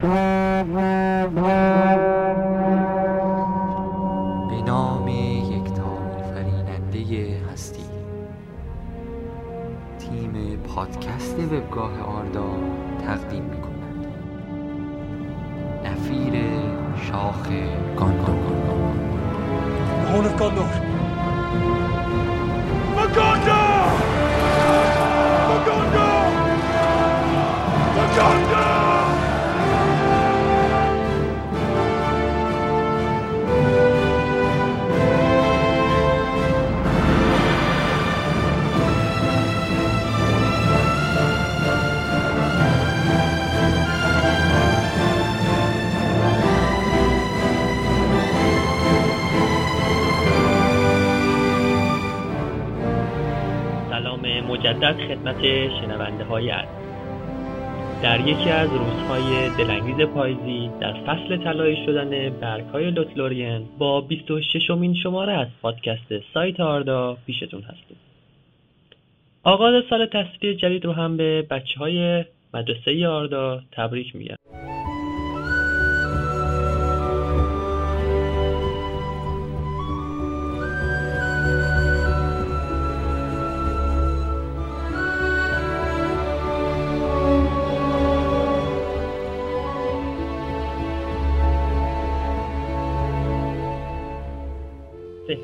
به نام یکتا آفریننده هستی. تیم پادکست وبگاه آردا تقدیم می کند نفیر شاخ مجدد خدمت شنونده های عزیز. در یکی از روزهای دلانگیز پاییزی در فصل طلایی شدن برگ های لوتلورین با 26 امین شماره از پادکست سایت آردا پیشتون هستیم. آغاز سال تحصیلی جدید رو هم به بچه های مدرسه آردا تبریک میگم.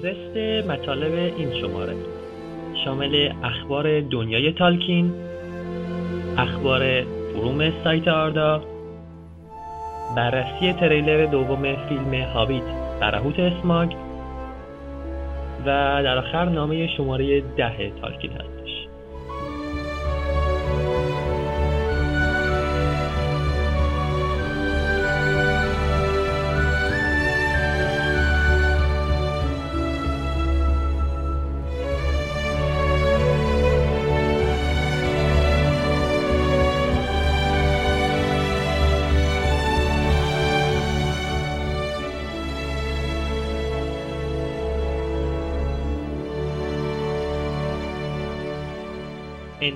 فهرست مطالب این شماره. شامل اخبار دنیای تالکین اخبار فروم سایت آردا بررسی تریلر دوم فیلم هابیت برهوت اسماگ و در آخر نامه شماره ده تالکین هستش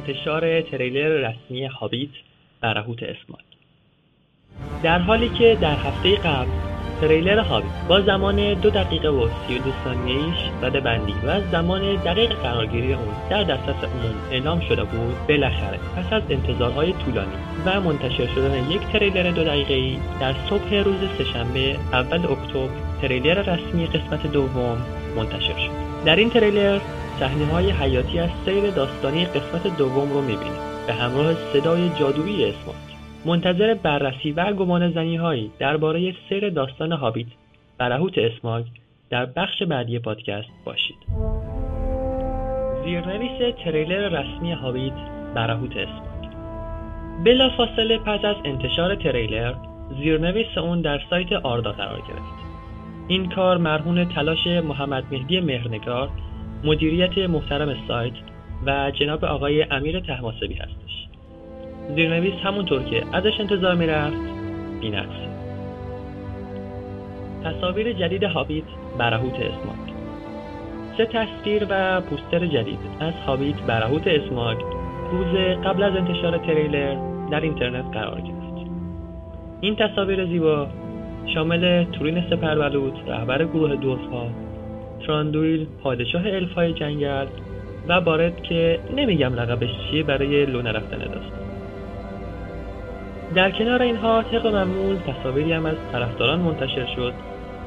انتشار تریلر رسمی هابیت برهوت اسماگ در حالی که در هفته قبل تریلر هابیت با زمان دو دقیقه و سی و دو ثانیه‌ایش رده بندی و از زمان دقیق قرارگیری اون در دسترس عموم اعلام شده بود بالاخره پس از انتظارهای طولانی و منتشر شدن یک تریلر دو دقیقه‌ای در صبح روز سهشنبه اول اکتبر تریلر رسمی قسمت دوم منتشر شد. در این تریلر صحنه های حیاتی از سیر داستانی قسمت دوم رو می‌بینیم. به همراه صدای جادویی اسماک منتظر بررسی و گمان زنی هایی درباره سیر داستان هابیت برهوت اسماگ در بخش بعدی پادکست باشید. زیرنویس تریلر رسمی هابیت برهوت اسماگ بلافاصله پس از انتشار تریلر زیرنویس اون در سایت آردا قرار گرفت. این کار مرهون تلاش محمد مهدی مهرنگار مدیریت محترم سایت و جناب آقای امیر تحماسبی هستش. زیرنویس همونطور که ازش انتظار می‌رفت بینقص تصاویر جدید هابیت برهوت اسماگ سه تصویر و پوستر جدید از هابیت برهوت اسماگ روز قبل از انتشار تریلر در اینترنت قرار گرفت. این تصاویر زیبا شامل تورین سپربلوط رهبر گروه دورفها تراندویل پادشاه الفای جنگل و بارد که نمیگم لقبش چیه برای لو نرفتن داستان. در کنار اینها طبق معمول تصاویری هم از طرفداران منتشر شد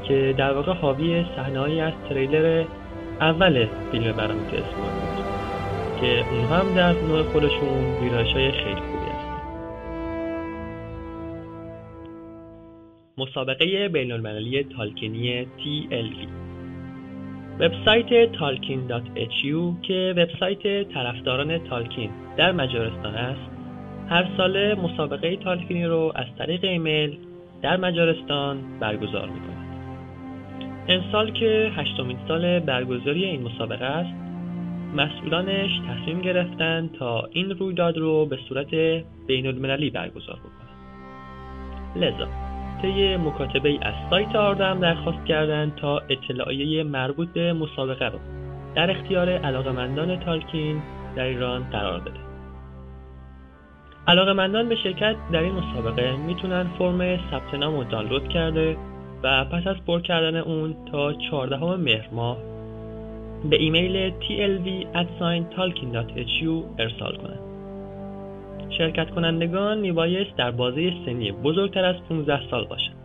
که در واقع حاوی صحنه‌ای از تریلر اول فیلم براموت اسمان بود که اونها هم در نوع خودشون ویرایش های خیلی خوبی هستن. مسابقه بین المللی تالکینی TLV وبسایت talkin.hu که وبسایت طرفداران تالکین در مجارستان است هر ساله مسابقه تالکینی رو از طریق ایمیل در مجارستان برگزار می‌کند. امسال که هشتمین سال برگزاری این مسابقه است مسئولانش تصمیم گرفتن تا این رویداد رو به صورت بین المللی برگزار بکنند. لذا طی مکاتبه ای از سایت آردم درخواست کردند تا اطلاعیه مربوط به مسابقه رو در اختیار علاقمندان تالکین در ایران قرار بده علاقمندان به شرکت در این مسابقه می‌تونن فرم ثبت نام رو دانلود کرده و پس از پر کردن اون تا 14 مهر ماه به ایمیل tlv@talking.hu ارسال کنند. شرکت کنندگان میبایست در بازه سنی بزرگتر از 15 سال باشند.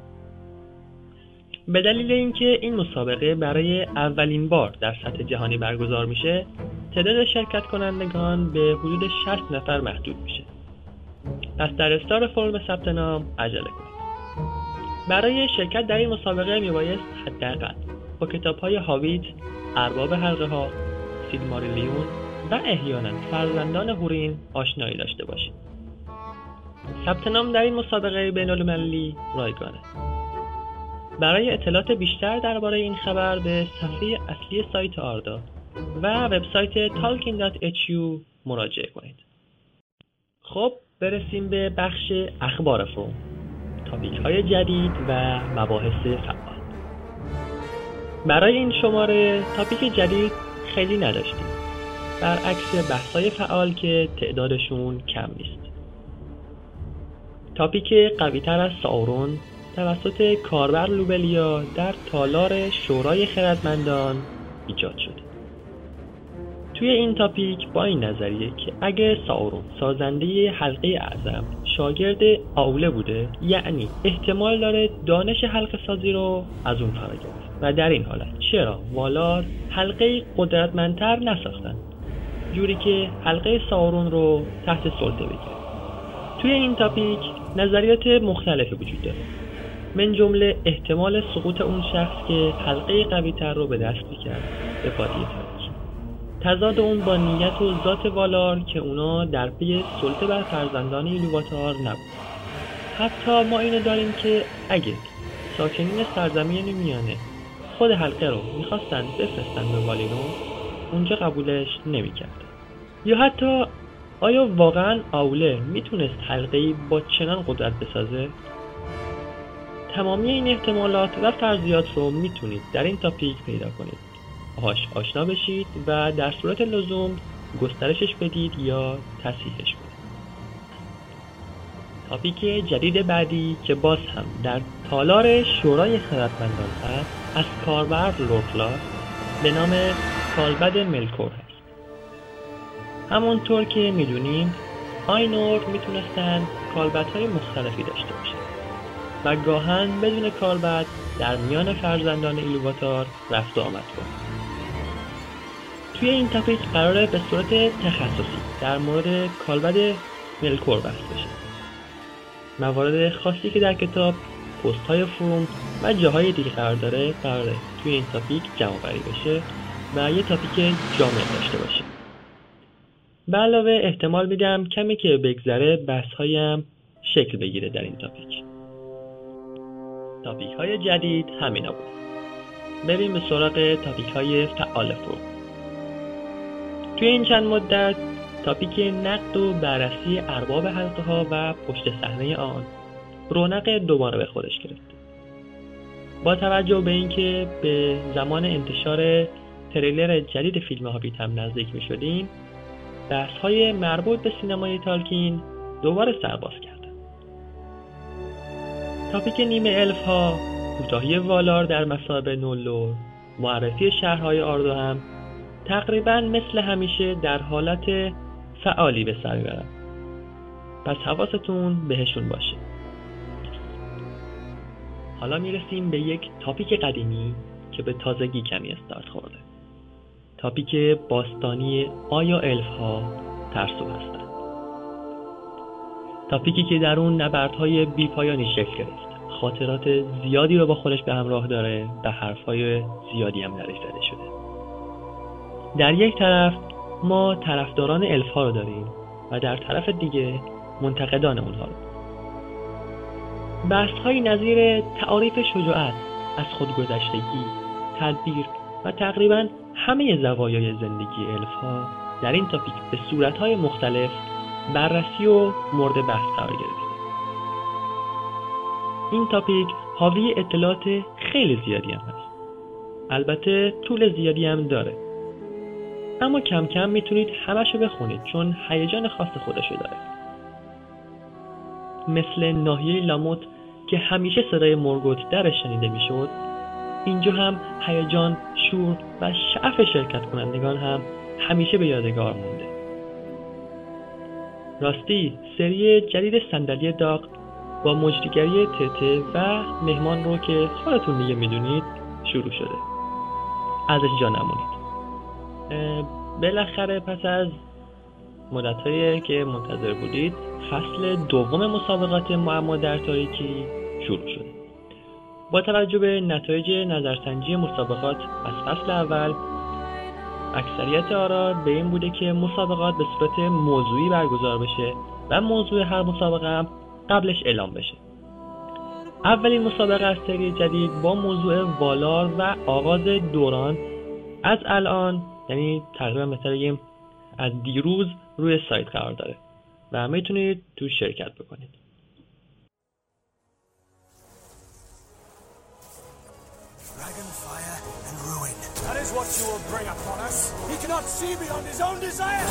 به دلیل اینکه این مسابقه برای اولین بار در سطح جهانی برگزار میشه تعداد شرکت کنندگان به حدود 60 نفر محدود میشه پس در استار فرم ثبت نام عجله کنید برای شرکت در این مسابقه میبایست حداقل با کتاب های هاویت ارباب حلقه ها سیلماریلیون و احیانا فرزندان هورین آشنایی داشته باشید. ثبت نام در این مسابقه بین المللی رایگانه. برای اطلاعات بیشتر درباره این خبر به صفحه اصلی سایت آردا و وبسایت talking.hu مراجعه کنید. خب برسیم به بخش اخبار فروم تاپیک های جدید و مباحث فعال. برای این شماره تاپیک جدید خیلی نداشتیم. برعکس بحث های فعال که تعدادشون کم نیست. تاپیک قوی تر از ساورون توسط کاربر لوبلیا در تالار شورای خردمندان ایجاد شده توی این تاپیک با این نظریه که اگه ساورون سازنده حلقه اعظم شاگرد آوله بوده یعنی احتمال داره دانش حلقه سازی رو از اون فرا گرفت. و در این حالت چرا والار حلقه قدرتمندتر نساختن؟ جوری که حلقه ساورون رو تحت سلطه بگیره. توی این تاپیک نظریات مختلفی وجود داره. من جمله احتمال سقوط اون شخص که حلقه قوی تر رو به دست می‌کرد به تاریک. تضاد اون با نیت و ذات والار که اونا در پی سلطه بر فرزندان ایلوواتار نبود. حتی ما اینو داریم که اگه ساکنین سرزمین میانه خود حلقه رو می‌خواستن بفرستن به والینو اونجا قبولش نمی‌کرد. یا حتی آیا واقعا آوله می‌تونست حلقه با چنان قدرت بسازه؟ تمامی این احتمالات و فرضیات رو می‌تونید در این تاپیک پیدا کنید. باهاش آشنا بشید و در صورت لزوم گسترشش بدید یا تصحیحش کنید. topic جدید بعدی که باز هم در تالار شورای خردمندان هست از کاربر لورکلا به نام کالبد ملکور هست همونطور که می‌دونیم آینور می‌تونستن کالبد های مختلفی داشته باشن و گاهاً بدون کالبد در میان فرزندان ایلوواتار رفت و آمد کنند توی این topic قراره به صورت تخصصی در مورد کالبد ملکور بحث بشه. موارد خاصی که در کتاب پست های فروم و جاهای دیگه قرار داره قراره توی این تاپیک جمع بشه و یه تاپیک جامع داشته باشه. به علاوه احتمال میدم کمی که بگذره بحث هایم شکل بگیره در این تاپیک. تاپیک های جدید همینا بود. بریم به سراغ تاپیک های فعال فروم توی این چند مدت تاپیک نقد و بررسی ارباب حلقه ها و پشت صحنه آن رونق دوباره به خودش گرفت. با توجه به اینکه به زمان انتشار تریلر جدید فیلم هابیت هم نزدیک می شدیم بحث های مربوط به سینمای تالکین دوباره سرباز کردن تاپیک نیمه الف ها کوتاهی والار در مسابه نولور معرفی شهرهای آردو هم تقریبا مثل همیشه در حالت فعالی به سر می‌برن پس حواستون بهشون باشه. حالا می‌رسیم به یک تاپیک قدیمی که به تازگی کمی استارت خورده. تاپیک باستانی آیا الف ها ترسو هستند. تاپیکی که در اون نبردهای بیپایانی شکل گرفت. خاطرات زیادی رو با خودش به همراه داره و حرفهای زیادی هم درش زده شده. در یک طرف ما طرفداران الف ها رو داریم و در طرف دیگه منتقدان اونها رو. بحث های نظیر تعاریف شجاعت از خودگذشتگی تدبیر و تقریبا همه زوایای زندگی الف ها در این تاپیک به صورت های مختلف بررسی و مورد بحث قرار گرفت این تاپیک حاوی اطلاعات خیلی زیادی هم هست. البته طول زیادی هم داره. اما کم کم می‌تونید همشو بخونید چون هیجان خاص خودشو داره. مثل ناحیه لاموت که همیشه صدای مرگوت درش شنیده می‌شد اینجا هم هیجان شور و شعف شرکت کنندگان هم همیشه به یادگار مونده. راستی سری جدید صندلی داغ با مجریگری تته و مهمان رو که خودتون دیگه می‌دونید شروع شده. ازش جا نمونید. بالاخره پس از مدت که منتظر بودید فصل دوم مسابقات معما در تاریکی شروع شده. با توجه به نتایج نظرسنجی مسابقات از فصل اول اکثریت آرا به این بوده که مسابقات به صورت موضوعی برگزار بشه و موضوع هر مسابقه هم قبلش اعلام بشه. اولین مسابقه از سری جدید با موضوع والار و آغاز دوران. از الان یعنی تقریبا مثل از دیروز روی سایت قرار داره و می‌تونید تو شرکت بکنید. That is what you will bring upon us. He cannot see beyond his own desire.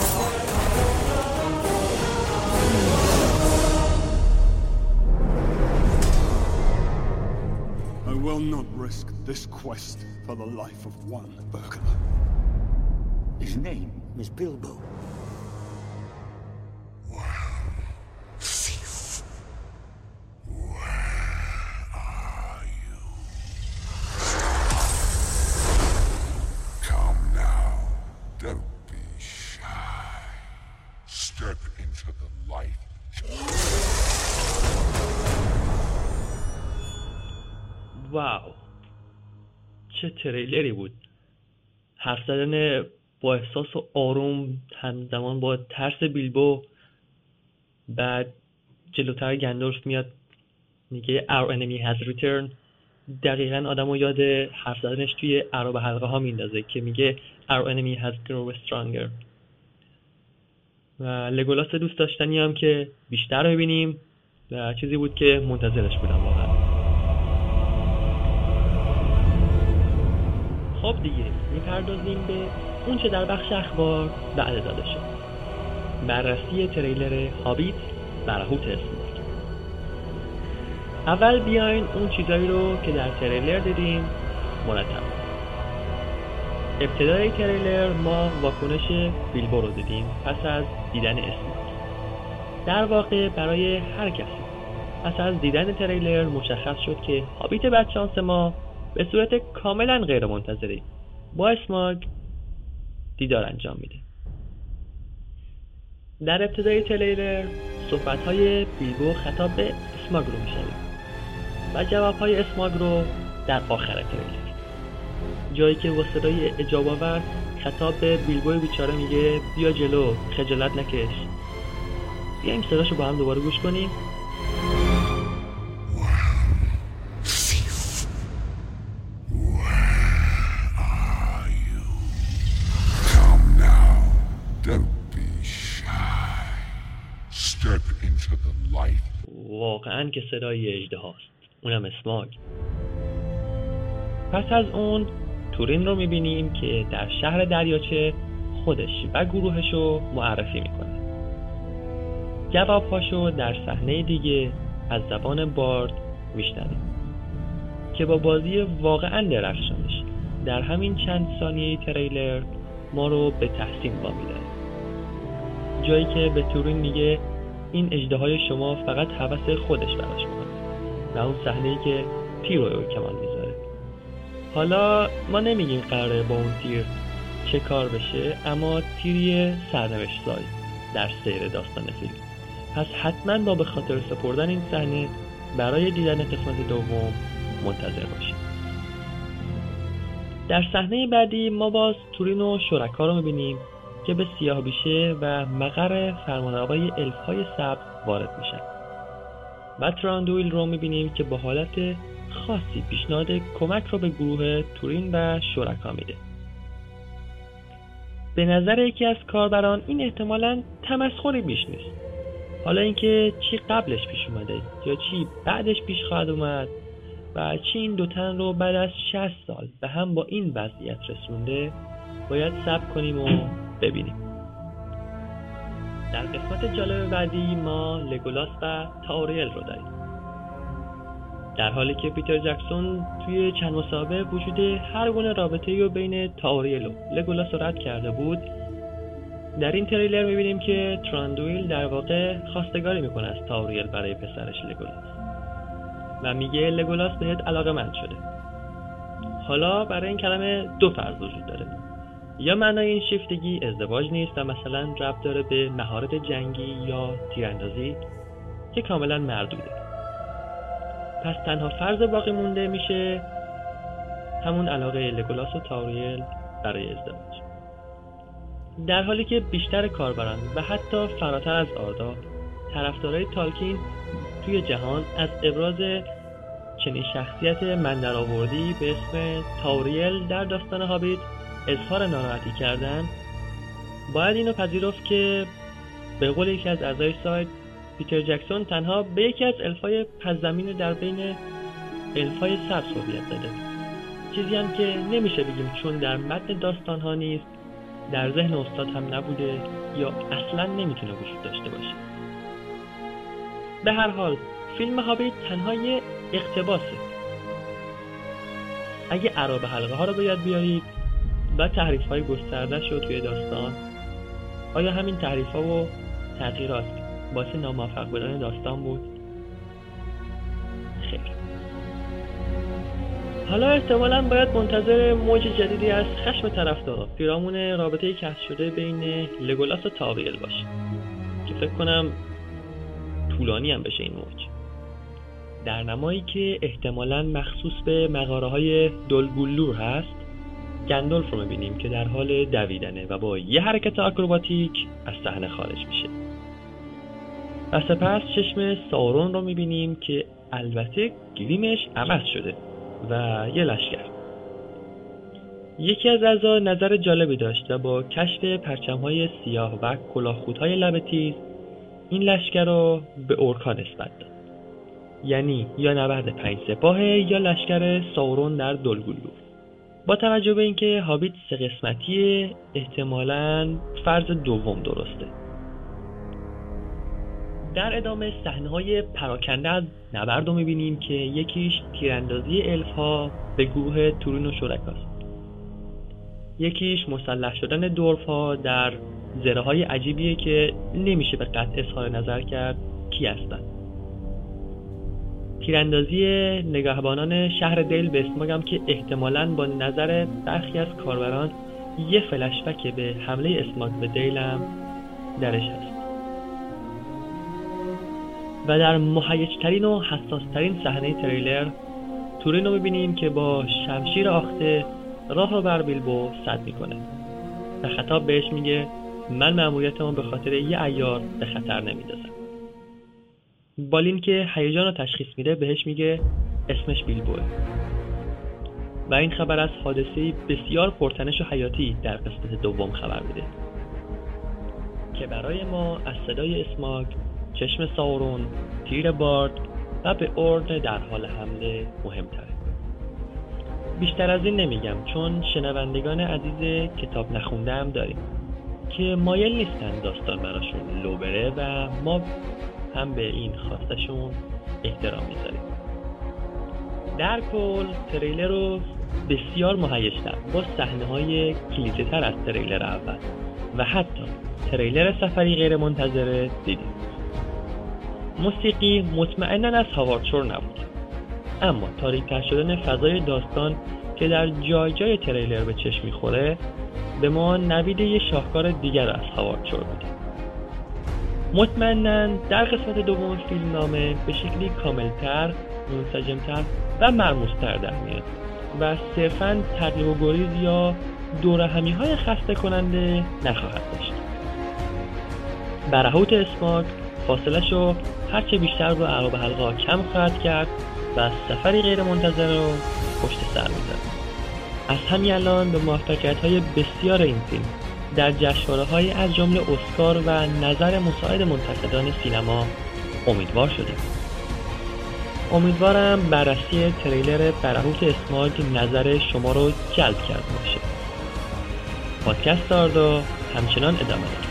I will not risk this quest for the life of one burglar. His name is Bilbo. تریلری بود. حرف زدن با احساس و آروم همزمان با ترس بیلبو بعد جلوتر گندورف میاد میگه our enemy has returned. دقیقا آدم رو یاد حرف زدنش توی عرب حلقه ها میندازه که میگه our enemy has grown stronger. و لگولاس دوست داشتنی هم که بیشتر ببینیم و چیزی بود که منتظرش بودم خب دیگه. می‌پردازیم به اون چه در بخش اخبار بعد داده شد. بررسی تریلر هابیت برهوت اسمارک اول بیاین اون چیزایی رو که در تریلر دیدیم مرتب. ابتدای تریلر ما واکنش بیلبو رو دیدیم پس از دیدن اسمارک در واقع برای هر کسی. پس از دیدن تریلر مشخص شد که هابیت بدشانس ما به صورت کاملا غیر منتظری با اسماگ دیدار انجام میده. در ابتدای تلیلر صحبت های بیلبو خطاب به اسماگ رو میشنیم و جواب های اسماگ رو در آخر تریلر. جایی که با صدای اجاب خطاب به بیلبو بیچاره میگه بیا جلو خجالت نکش. بیایم صداشو با هم دوباره گوش کنیم. واقعا که صدای اجده هاست. اونم اسماگ پس از اون تورین رو می‌بینیم که در شهر دریاچه خودش و گروهش رو معرفی می‌کنه. جوابهاشو در صحنه دیگه از زبان بارد میشنویم که با بازی واقعا درخشانش در همین چند ثانیه تریلر ما رو به تحسین وامی جایی که به تورین میگه این اجده شما فقط حوث خودش براش کنه و اون صحنه که تیر رو کمان می‌ذاره. حالا ما نمیگیم قراره با اون تیر چه کار بشه اما تیری سرنوشت سای در سیر داستان فیلم. پس حتما با به خاطر سپردن این صحنه برای دیدن قسمت دوم منتظر باشیم. در صحنه بعدی ما باز تورین و شرکا رو می‌بینیم. که به سیاه بیشه و مقر فرمان آقای الف های سبز وارد میشن و تراندویل رو می‌بینیم که با حالت خاصی پیشنهاد کمک رو به گروه تورین و شرکا میده. به نظر یکی از کاربران این احتمالا تمسخری بیش نیست. حالا اینکه چی قبلش پیش اومده یا چی بعدش پیش خواهد اومد و چی این دوتن رو بعد از 60 سال به هم با این وضعیت رسونده باید صبر کنیم و ببینیم. در قسمت جالب بعدی ما لگولاس و تاوریل رو داریم. در حالی که پیتر جکسون توی چند مصاحبه وجود هر گونه رابطه رو بین تاوریل و لگولاس رو رد کرده بود در این تریلر می‌بینیم که تراندوئیل در واقع خواستگاری می‌کنه از تاوریل برای پسرش لگولاس و میگه لگولاس بهت علاقه مند شده. حالا برای این کلمه دو فرض وجود داره. یا معنای این شیفتگی ازدواج نیست و مثلا ربط داره به مهارت جنگی یا تیراندازی که کاملا مردوده. پس تنها فرض باقی مونده میشه همون علاقه لگولاس و تاوریل برای ازدواج. در حالی که بیشتر کاربران و حتی فراتر از آردا طرفدارای تالکین توی جهان از ابراز چنین شخصیت من در آوردی به اسم تاوریل در داستان هابیت اظهار ناراحتی کردن باید اینو پذیرفت که به قول یکی از اعضای سایت پیتر جکسون تنها به یکی از الفای پس زمین در بین الفای سبز هویت داده. چیزی هم که نمیشه بگیم چون در متن داستان ها نیست در ذهن استاد هم نبوده یا اصلا نمی‌تونه وجود داشته باشه. به هر حال فیلم هابیت تنها یه اقتباسه. اگه عراب حلقه ها رو باید بیارید و تحریف های گسترده شد توی داستان. آیا همین تحریف ها و تغییرات باعث ناموفق بودن داستان بود؟ خیر. حالا احتمالا باید منتظر موج جدیدی از خشم طرفدارا پیرامون رابطه کشف شده بین لگولاس و تاویل باشه. که فکر کنم طولانی هم بشه این موج. در نمایی که احتمالا مخصوص به مقاره های دلگولور هست گندولف رو می‌بینیم که در حال دویدنه و با یه حرکت آکروباتیک از صحنه خارج میشه. و سپس چشم سارون رو می‌بینیم که البته گلیمش عوض شده و یه لشکر. یکی از اعضا نظر جالبی داشت و با کشف پرچم های سیاه و کلاهخودهای لبه تیز این لشکر رو به اورکا نسبت داد. یعنی یا نبرد پنج سپاه یا لشکر ساورون در دلگلو. با توجه به اینکه هابیت سه قسمتی احتمالا فرض دوم درسته. در ادامه صحنه های پراکنده از نبرد رو می‌بینیم که یکیش تیراندازی الف ها به گروه تورین و شرکاست. یکیش مسلح شدن دورف ها در زره های عجیبیه که نمیشه به قطع اظهار نظر کرد کی هستن. تیراندازی نگهبانان شهر دیل به اسماگم که احتمالا با نظر برخی از کاربران یه فلشبک به حمله اسماگ به دیل هم درش هست. و در مهیجترین و حساسترین صحنه تریلر تورین رو می‌بینیم که با شمشیر آخته راه رو بر بیلبو صد می‌کنه. و خطاب بهش میگه من مأموریتمو به خاطر یه ایار به خطر نمیدازم. بالین که هیجان رو تشخیص میده بهش میگه اسمش بیلبوه و این خبر از حادثه بسیار پرتنش و حیاتی در قسمت دوم خبر میده. که برای ما از صدای اسماگ چشم ساورون تیر بارد و به ارد در حال حمله مهمتره. بیشتر از این نمیگم چون شنوندگان عزیز کتاب نخونده هم داریم که مایل نیستن داستان براشون لو بره و ما هم به این خواستشون احترام می‌ذاریم. در کل تریلر رو بسیار مهیجتر با صحنه های کلیشه تر از تریلر اول و حتی تریلر سفری غیر منتظره دیدیم. موسیقی مطمئنا از هاوارد شور نبود اما تاریکتر شدن فضای داستان که در جای جای تریلر به چشم می‌خوره به ما نوید یه شاهکار دیگر از هاوارد شور مطمئنا در قسمت دوم فیلم نامه به شکلی کاملتر منسجمتر و مرموزتر در میاد و صرفا تقلیب و گریز یا دورهمی های خسته کننده نخواهد داشت. برهوت اسماک فاصله شو هرچه بیشتر رو عقاب حلقه کم خواهد کرد و سفری غیر منتظر رو پشت سر می‌ذاره از همین الان به موفقیت های بسیار این فیلم در جشنواره های از جمله اسکار و نظر مساعد منتقدان سینما امیدوار شدیم. امیدوارم بررسی تریلر برهوت اسماگ نظر شما رو جلب کرده باشه. پادکست آردا همچنان ادامه دارد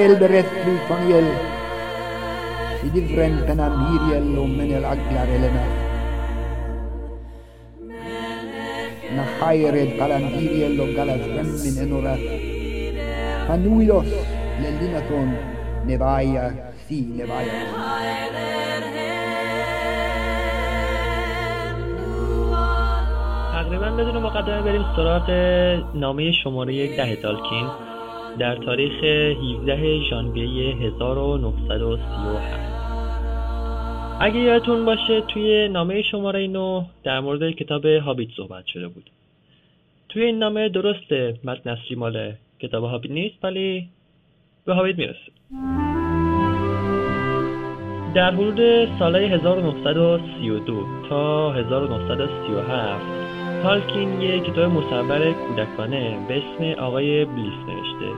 Ariel berättlu faniel Sidi frentana miriel och menel aglar elena Na hayred kalandiriel och galas femmin enora Fanuilos lelinaton nevaya si nevaya تقریبا بدون مقدمه بریم سراغ نامه شماره ده تالکین در تاریخ 17 ژانویه 1937 اگه یادتون باشه توی نامه شماره 9 در مورد کتاب هابیت صحبت شده بود. توی این نامه درسته متن اصلی مال کتاب هابیت نیست ولی به هابیت می‌رسه. در حدود سالهای 1932 تا 1937 تالکین یک کتاب مصور کودکانه به اسم آقای بلیس نوشته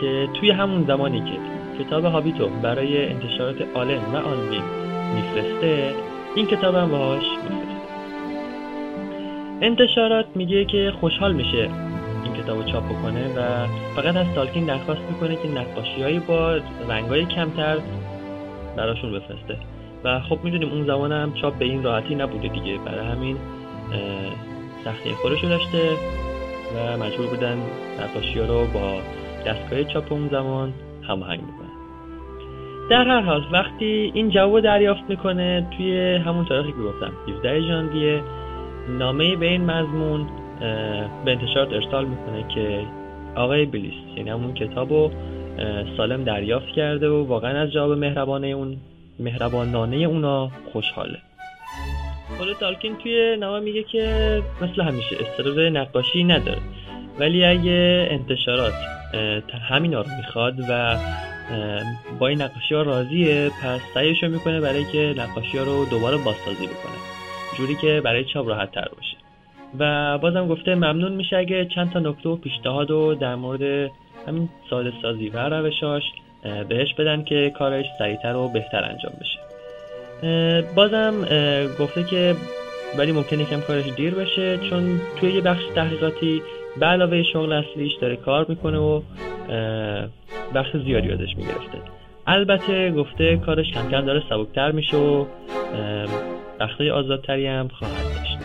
که توی همون زمانی که کتاب هابیتو برای انتشارات آلن و آنوین میفرسته این کتاب هم باهاش میفرسته. انتشارات میگه که خوشحال میشه این کتاب رو چاپ بکنه و فقط از تالکین درخواست می‌کنه که نقاشی با رنگای کمتر براشون بفرسته. و خب می‌دونیم اون زمان هم چاپ به این راحتی نبوده دیگه. برای همین سختی خودشو داشته و مجبور بودن نقاشی رو با دستگاه چاپ اون زمان هماهنگ بکنن. در هر حال وقتی این جواب دریافت می‌کنه توی همون تاریخی که گفتم 17 ژانویه نامه به این مضمون به انتشارات ارسال می‌کنه که آقای بلیس یعنی همون کتاب رو سالم دریافت کرده و واقعا از جواب مهربانه اون مهربانانه اونا خوشحاله. خود تالکین توی نامه میگه که مثل همیشه استعداد نقاشی نداره. ولی اگه انتشارات همینا رو می‌خواد و با این نقاشی ها راضیه پس سعیش رو می‌کنه برای که نقاشی ها رو دوباره بازسازی بکنه. جوری که برای چاپ راحت تر باشه. و بازم گفته ممنون میشه اگه چند تا نکته و پیشنهاد رو در مورد همین ساده سازی و روشاش بهش بدن که کارش سریعتر و بهتر انجام بشه. بازم گفته که ولی ممکنه کم کارش دیر بشه چون توی یه بخش تحقیقاتی به علاوه شغل اصلیش داره کار می‌کنه و بخش زیادی ازش می‌گرفته. البته گفته کارش کم کم داره سبکتر میشه و وقتای آزادتری هم خواهد داشت.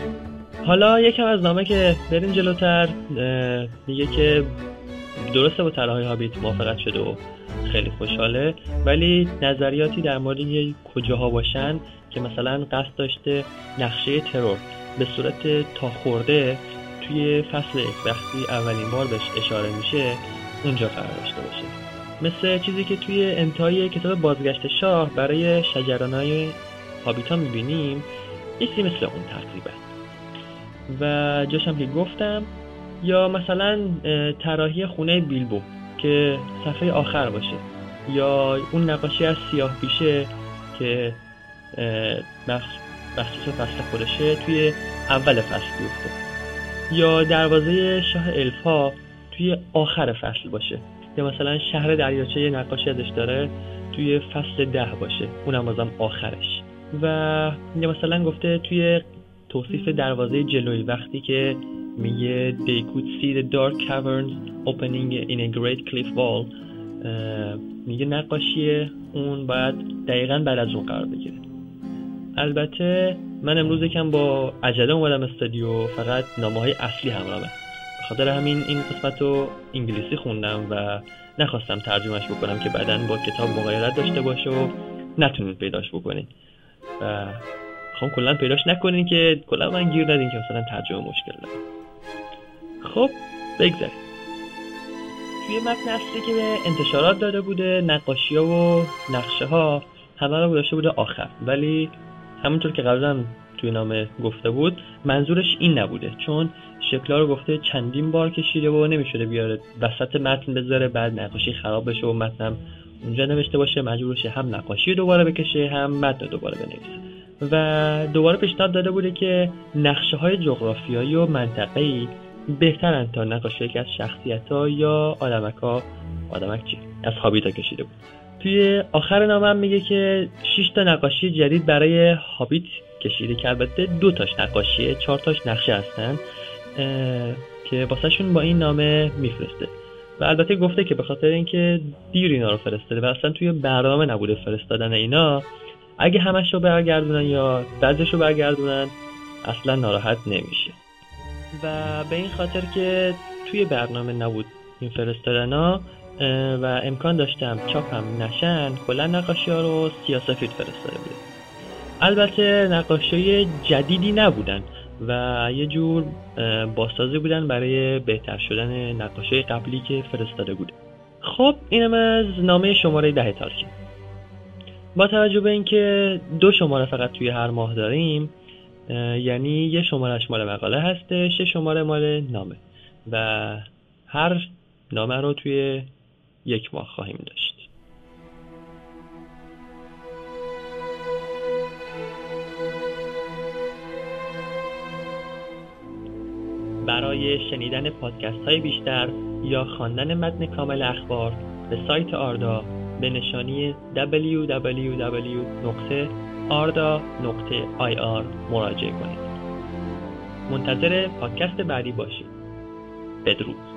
حالا یکم از نامه که بریم جلوتر میگه که درسته با طرحهای هابیت موافقت شده و خیلی خوشحاله. ولی نظریاتی در مورد اینکه کجاها باشن که مثلا قصد داشته نقشه ترور به صورت تا خورده توی فصل یک وقتی اولین بار بهش اشاره میشه اونجا قرار داشته باشه. مثل چیزی که توی انتهای کتاب بازگشت شاه برای شجرانهای هابیتا می‌بینیم یکی مثل اون تقریبا. و جاشم که گفتم یا مثلا طراحی خونه بیلبو. که صفحه آخر باشه. یا اون نقاشی از سیاه بیشه که بخصوص فصل خودشه توی اول فصل بیفته. یا دروازه شاه الفا توی آخر فصل باشه. یا مثلا شهر دریاچه نقاشی ازش داره توی فصل ده باشه. اونم بازم آخرش. و یا مثلا گفته توی توصیف دروازه جلوی وقتی که میگه they could see the dark caverns opening in a great cliff wall. میگه نقاشی اون باید دقیقا بعد از اون قرار بگیره. البته من امروز یکم با عجله اومدم استودیو فقط نامه های اصلی همراهه به خاطر همین این قسمت رو انگلیسی خوندم و نخواستم ترجمهش بکنم که بعدا با کتاب مغایرت داشته باشه و نتونید پیداش بکنید. و خب کلا پیداش نکنین که کلا من گیر ندین که مثلا ترجمه مشکل داره. خب بگذاریم. توی متن اصلی که به انتشارات داده بوده نقاشی ها و نقشه ها همه رو گذاشته بوده آخر. ولی همونطور که قبلا توی نامه گفته بود منظورش این نبوده. چون شکلا رو گفته چندین بار کشیده و نمی‌شده بیاره وسط متن بذاره بعد نقاشی خراب بشه و متنم اونجا نوشته باشه. مجبور شه هم نقاشی دوباره بکشه هم متن دوباره بنویسه. و دوباره پیشنهاد داده بوده که نقشه های جغرافیایی و منطقه‌ای بهترن تا نقاشی که از شخصیت ها یا آدمک ها آدمک چی؟ از هابیتا کشیده بود. توی آخر نامه هم میگه که 6 تا نقاشی جدید برای هابیت کشیده که البته دو تاش نقاشیه چهار تاش نقشه هستن که واسهشون با این نامه میفرسته. و البته گفته که به خاطر اینکه دیر اینا رو فرستاده و اصلا توی برنامه نبوده فرستادن اینا اگه همش رو برگردونن یا بعضش رو برگردونن اصلا ناراحت نمیشه. و به این خاطر که توی برنامه نبود این فرستادن ها و امکان داشتم چاپم نشن کلا نقاشی ها رو سیاسفید فرستاده بوده البته نقاشی جدیدی نبودن و یه جور بازسازی بودن برای بهتر شدن نقاشی قبلی که فرستاده بوده خب اینم از نامه شماره ده تارکین با توجه به اینکه دو شماره فقط توی هر ماه داریم یعنی یه شمارش مال مقاله هستش یه شماره مال نامه. و هر نامه رو توی یک ماه خواهیم داشت. برای شنیدن پادکست های بیشتر یا خواندن متن کامل اخبار به سایت آردا به نشانی www.arda.ir مراجعه کنید. منتظر پادکست بعدی باشید. بدرود.